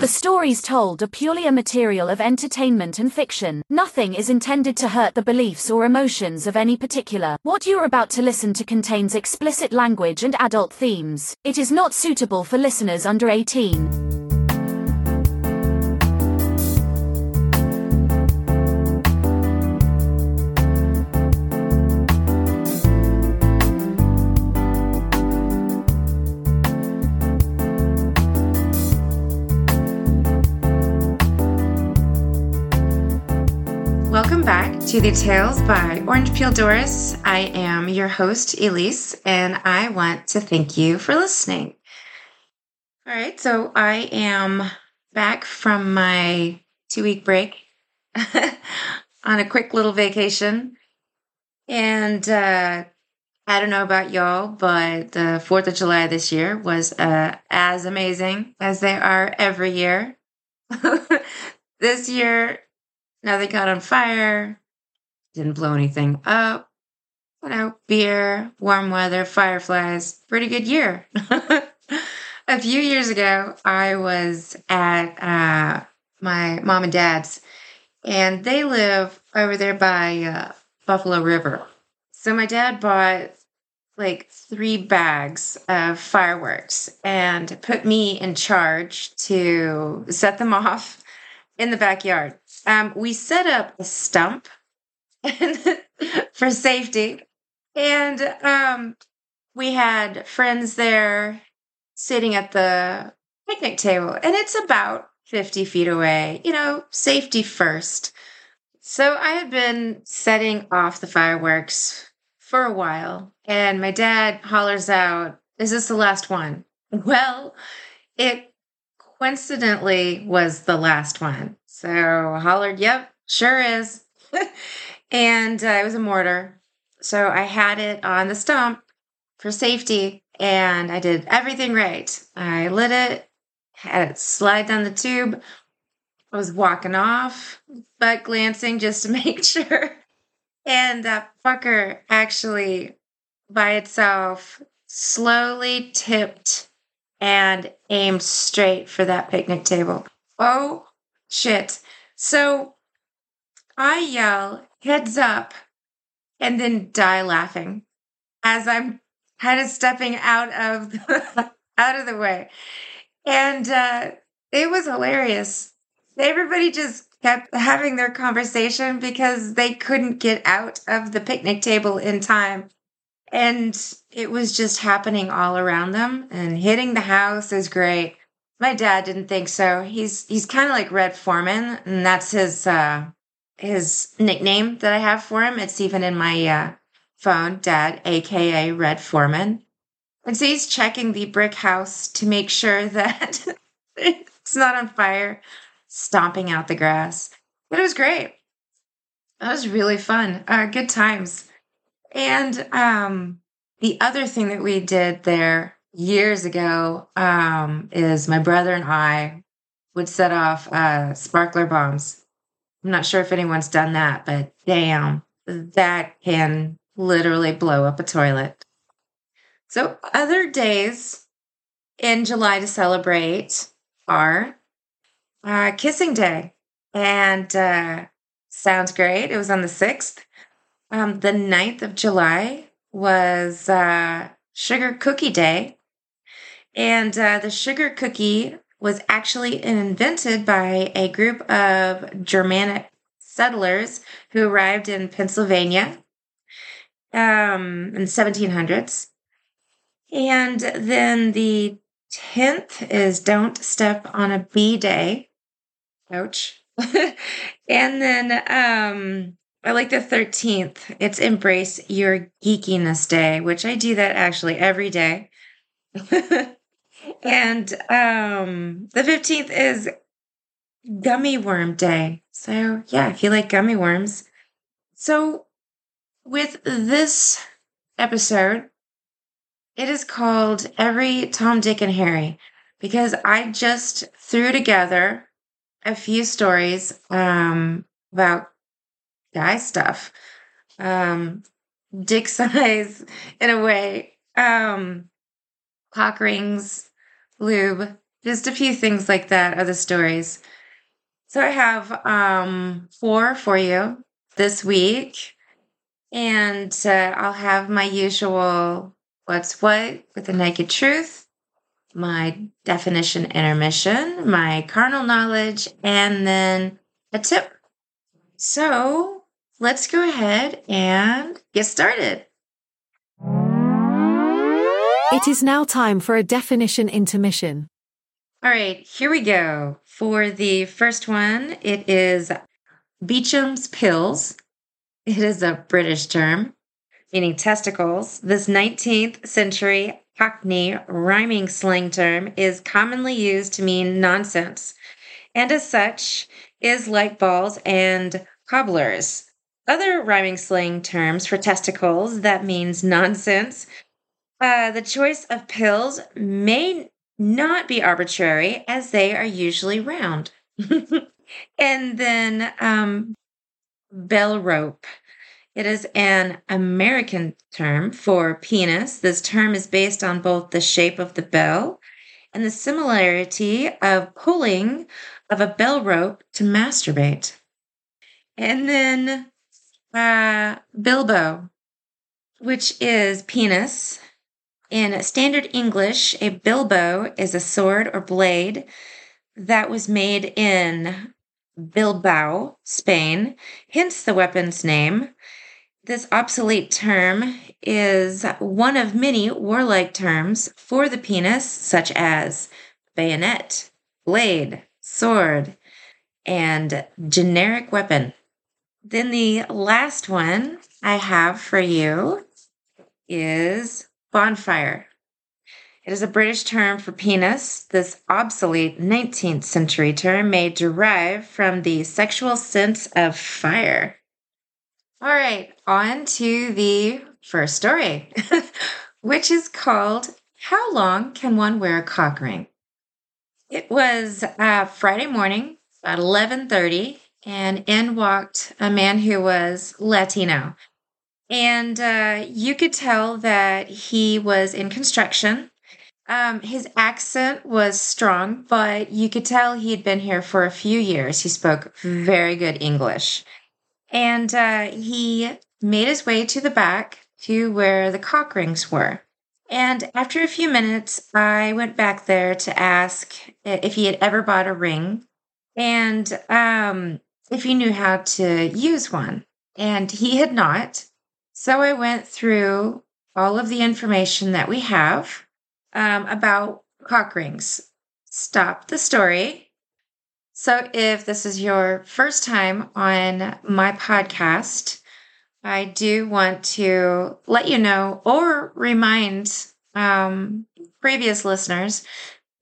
The stories told are purely a material of entertainment and fiction. Nothing is intended to hurt the beliefs or emotions of any particular. What you're about to listen to contains explicit language and adult themes. It is not suitable for listeners under 18. Welcome back to the Tales by Orange Peel Doris. I am your host, Elise, and I want to thank you for listening. All right, so I am back from my two week break on a quick little vacation. And uh, I don't know about y'all, but the 4th of July this year was uh, as amazing as they are every year. this year, Nothing got on fire, didn't blow anything up. You know, beer, warm weather, fireflies, pretty good year. a few years ago, I was at uh, my mom and dad's, and they live over there by uh, Buffalo River. So my dad bought like three bags of fireworks and put me in charge to set them off in the backyard. Um, we set up a stump for safety, and um, we had friends there sitting at the picnic table, and it's about 50 feet away, you know, safety first. So I had been setting off the fireworks for a while, and my dad hollers out, Is this the last one? Well, it coincidentally was the last one. So hollered, Yep, sure is. and uh, it was a mortar. So I had it on the stump for safety and I did everything right. I lit it, had it slide down the tube. I was walking off, but glancing just to make sure. And that fucker actually by itself slowly tipped and aimed straight for that picnic table. Oh shit. So I yell, heads up, and then die laughing as I'm kind of stepping out of the, out of the way. And uh, it was hilarious. Everybody just kept having their conversation because they couldn't get out of the picnic table in time. And it was just happening all around them and hitting the house is great. My dad didn't think so. He's he's kind of like Red Foreman, and that's his uh, his nickname that I have for him. It's even in my uh, phone, Dad, aka Red Foreman. And so he's checking the brick house to make sure that it's not on fire, stomping out the grass. But it was great. That was really fun. Uh, good times. And um, the other thing that we did there years ago um, is my brother and I would set off uh, sparkler bombs. I'm not sure if anyone's done that, but damn, that can literally blow up a toilet. So, other days in July to celebrate are uh, Kissing Day. And uh, sounds great. It was on the 6th. Um, the 9th of July was uh, Sugar Cookie Day. And uh, the sugar cookie was actually invented by a group of Germanic settlers who arrived in Pennsylvania um, in 1700s. And then the 10th is Don't Step on a Bee Day. Ouch. and then um, I like the 13th. It's Embrace Your Geekiness Day, which I do that actually every day. And um, the 15th is gummy worm day. So, yeah, if you like gummy worms. So, with this episode, it is called Every Tom, Dick, and Harry because I just threw together a few stories um, about guy stuff, um, dick size in a way. Um, cock rings, lube, just a few things like that are the stories. So I have um, four for you this week. And uh, I'll have my usual what's what with the naked truth, my definition intermission, my carnal knowledge, and then a tip. So let's go ahead and get started. It is now time for a definition intermission. All right, here we go. For the first one, it is Beecham's Pills. It is a British term meaning testicles. This 19th century Cockney rhyming slang term is commonly used to mean nonsense, and as such is like balls and cobblers. Other rhyming slang terms for testicles that means nonsense. Uh, the choice of pills may not be arbitrary as they are usually round. and then um, bell rope. It is an American term for penis. This term is based on both the shape of the bell and the similarity of pulling of a bell rope to masturbate. And then uh, bilbo, which is penis. In standard English, a bilbo is a sword or blade that was made in Bilbao, Spain, hence the weapon's name. This obsolete term is one of many warlike terms for the penis, such as bayonet, blade, sword, and generic weapon. Then the last one I have for you is bonfire. It is a British term for penis. This obsolete 19th century term may derive from the sexual sense of fire. All right, on to the first story, which is called How Long Can One Wear a Cock Ring? It was uh, Friday morning, about 1130, and in walked a man who was Latino. And uh, you could tell that he was in construction. Um, his accent was strong, but you could tell he had been here for a few years. He spoke very good English. And uh, he made his way to the back to where the cock rings were. And after a few minutes, I went back there to ask if he had ever bought a ring. And um, if he knew how to use one. And he had not. So I went through all of the information that we have um, about cock rings. Stop the story. So if this is your first time on my podcast, I do want to let you know or remind um, previous listeners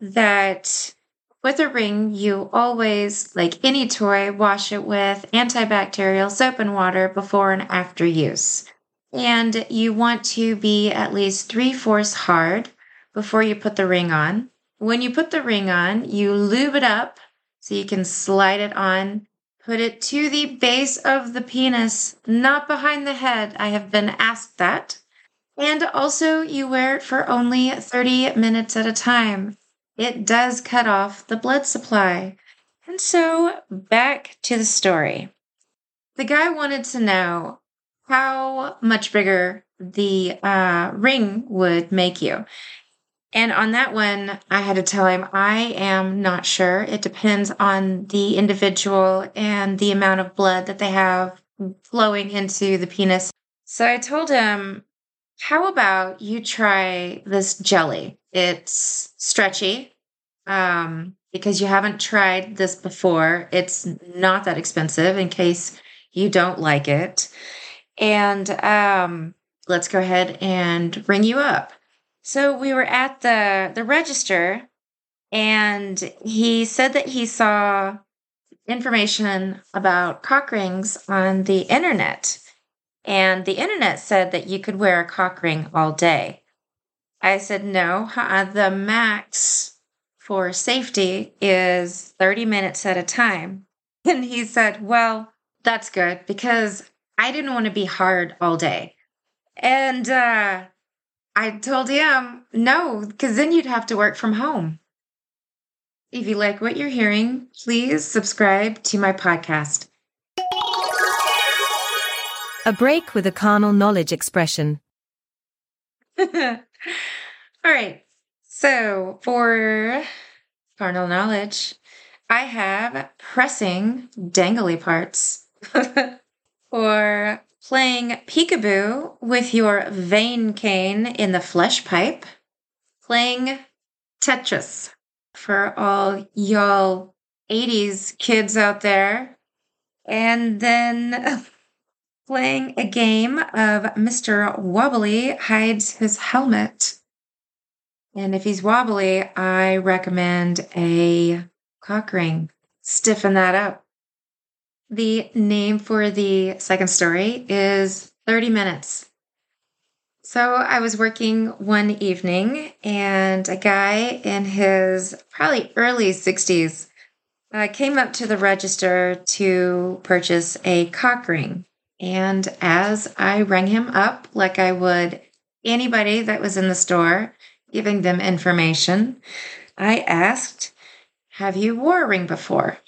that with a ring, you always, like any toy, wash it with antibacterial soap and water before and after use. And you want to be at least three fourths hard before you put the ring on. When you put the ring on, you lube it up so you can slide it on. Put it to the base of the penis, not behind the head. I have been asked that. And also, you wear it for only 30 minutes at a time it does cut off the blood supply. And so back to the story. The guy wanted to know how much bigger the uh, ring would make you. And on that one, I had to tell him, I am not sure. It depends on the individual and the amount of blood that they have flowing into the penis. So I told him, How about you try this jelly? It's stretchy um, because you haven't tried this before. It's not that expensive in case you don't like it. And um, let's go ahead and ring you up. So we were at the the register and he said that he saw information about cock rings on the internet. And the internet said that you could wear a cock ring all day. I said, no, uh, the max for safety is 30 minutes at a time. And he said, Well, that's good because I didn't want to be hard all day. And uh, I told him no, because then you'd have to work from home. If you like what you're hearing, please subscribe to my podcast. A break with a carnal knowledge expression. All right. So for carnal knowledge, I have pressing dangly parts. or playing peekaboo with your vein cane in the flesh pipe. Playing Tetris for all y'all 80s kids out there. And then playing a game of Mr. Wobbly hides his helmet. And if he's wobbly, I recommend a cock ring. Stiffen that up. The name for the second story is 30 Minutes. So I was working one evening, and a guy in his probably early 60s uh, came up to the register to purchase a cock ring. And as I rang him up, like I would anybody that was in the store, giving them information, I asked, Have you wore a ring before?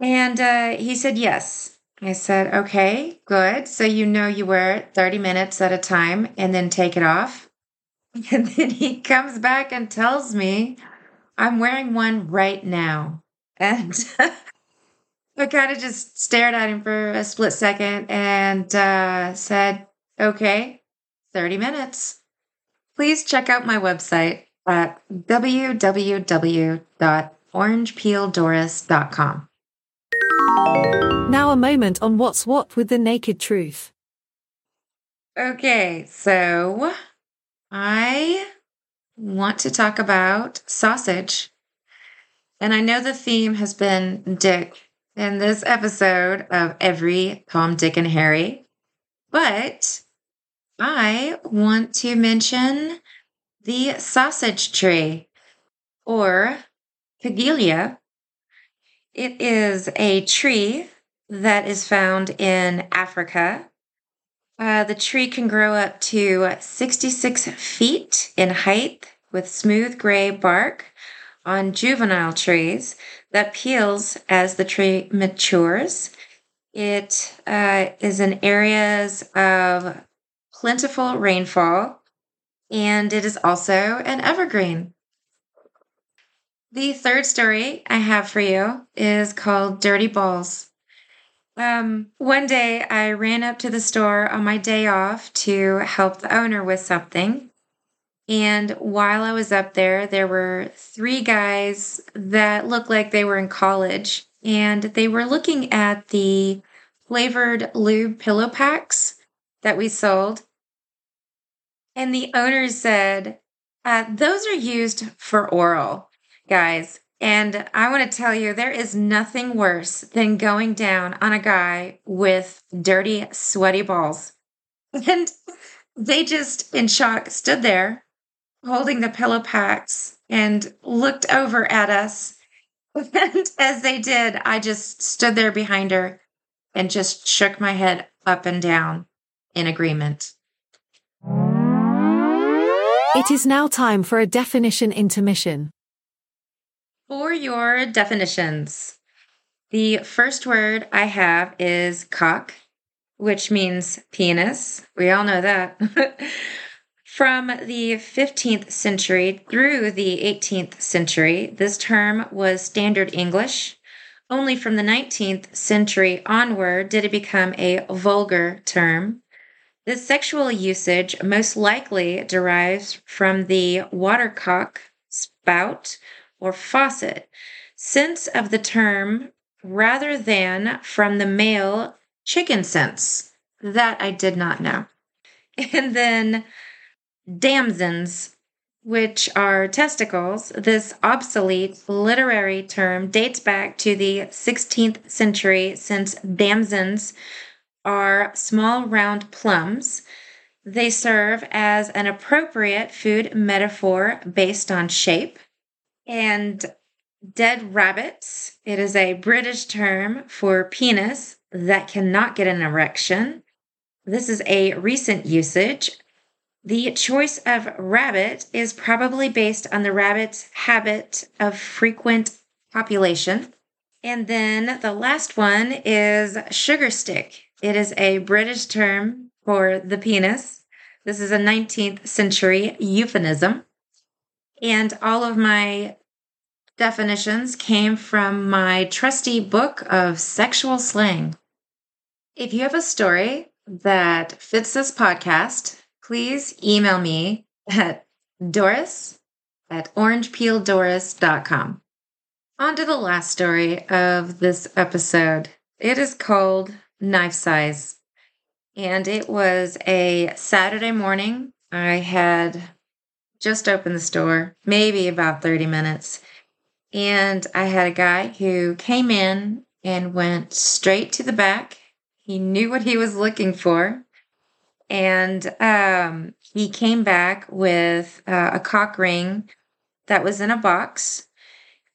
And uh, he said, Yes. I said, Okay, good. So you know you wear it 30 minutes at a time and then take it off. And then he comes back and tells me, I'm wearing one right now. And I kind of just stared at him for a split second and uh, said, Okay, 30 minutes. Please check out my website at www.orangepeeldoris.com. Now, a moment on What's What with the Naked Truth. Okay, so I want to talk about sausage. And I know the theme has been Dick in this episode of every Tom, Dick, and Harry, but I want to mention the sausage tree or Kigelia it is a tree that is found in Africa. Uh, the tree can grow up to 66 feet in height with smooth gray bark on juvenile trees that peels as the tree matures. It uh, is in areas of plentiful rainfall and it is also an evergreen. The third story I have for you is called Dirty Balls. Um, one day I ran up to the store on my day off to help the owner with something. And while I was up there, there were three guys that looked like they were in college and they were looking at the flavored lube pillow packs that we sold. And the owner said, uh, Those are used for oral guys. And I want to tell you, there is nothing worse than going down on a guy with dirty, sweaty balls. And they just, in shock, stood there holding the pillow packs and looked over at us. And as they did, I just stood there behind her and just shook my head up and down in agreement. It is now time for a definition intermission. For your definitions, the first word I have is cock, which means penis. We all know that. From the 15th century through the 18th century, this term was standard English. Only from the 19th century onward did it become a vulgar term. This sexual usage most likely derives from the watercock, spout, or faucet, sense of the term rather than from the male chicken sense. That I did not know. And then damsons, which are testicles. This obsolete literary term dates back to the 16th century since damsons are small round plums. They serve as an appropriate food metaphor based on shape and dead rabbits. It is a British term for penis that cannot get an erection. This is a recent usage. The choice of rabbit is probably based on the rabbit's habit of frequent population. And then the last one is sugar stick. It is a British term for the penis. This is a 19th century euphemism. And all of my definitions came from my trusty book of sexual slang. If you have a story that fits this podcast, please email me at doris at orangepeeldoris.com. On to the last story of this episode. It is called Knife Size. And it was a Saturday morning. I had just opened the store, maybe about 30 minutes. And I had a guy who came in and went straight to the back. He knew what he was looking for. And um, he came back with uh, a cock ring that was in a box.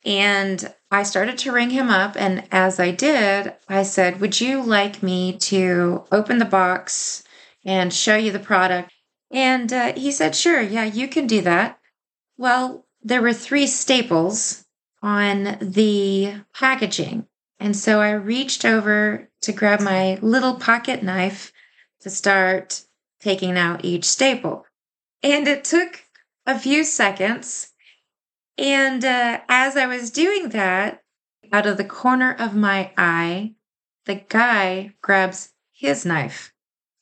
And I started to ring him up. And as I did, I said, Would you like me to open the box and show you the product? And uh, he said, Sure, yeah, you can do that. Well, there were three staples on the packaging. And so I reached over to grab my little pocket knife to start taking out each staple. And it took a few seconds. And uh, as I was doing that, out of the corner of my eye, the guy grabs his knife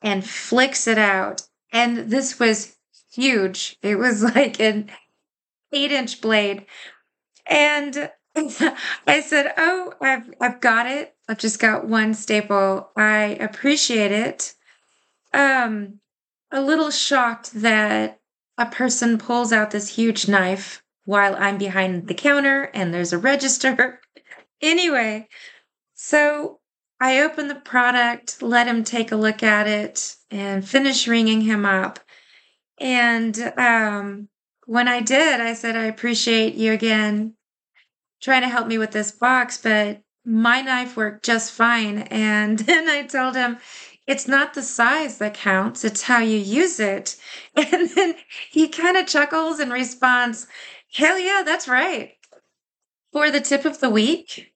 and flicks it out. And this was huge. It was like an eight inch blade. And I said, Oh, I've, I've got it. I've just got one staple. I appreciate it. Um, a little shocked that a person pulls out this huge knife while I'm behind the counter and there's a register. anyway, so I opened the product, let him take a look at it, and finish ringing him up. And um, when I did, I said, I appreciate you again trying to help me with this box, but my knife worked just fine. And then I told him, it's not the size that counts, it's how you use it. And then he kind of chuckles and responds, Hell yeah, that's right. For the tip of the week,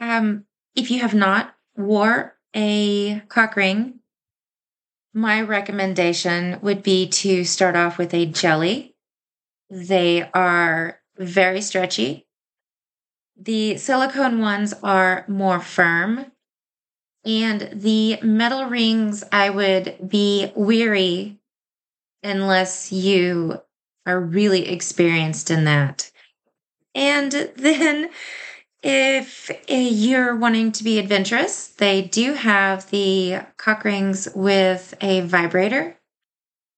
um, if you have not wore a cock ring, my recommendation would be to start off with a jelly. They are very stretchy. The silicone ones are more firm. And the metal rings, I would be weary unless you are really experienced in that. And then if you're wanting to be adventurous, they do have the cock rings with a vibrator.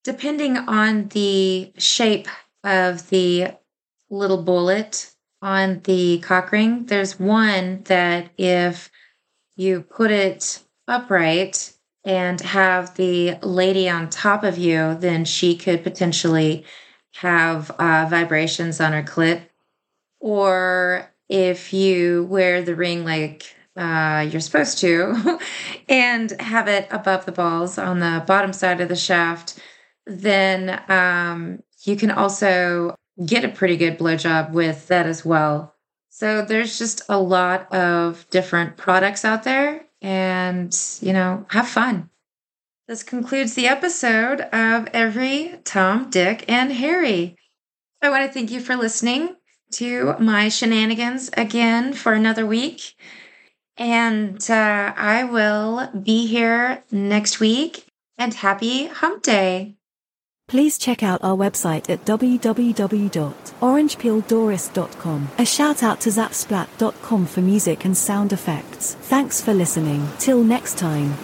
Depending on the shape of the little bullet on the cock ring, there's one that if you put it upright and have the lady on top of you, then she could potentially have uh, vibrations on her clit. Or if you wear the ring like uh, you're supposed to and have it above the balls on the bottom side of the shaft, then um, you can also get a pretty good blowjob with that as well. So there's just a lot of different products out there and, you know, have fun. This concludes the episode of Every Tom, Dick, and Harry. I want to thank you for listening to my shenanigans again for another week. And uh, I will be here next week. And happy hump day. Please check out our website at www.orangepeeldoris.com. A shout out to zapsplat.com for music and sound effects. Thanks for listening. Till next time.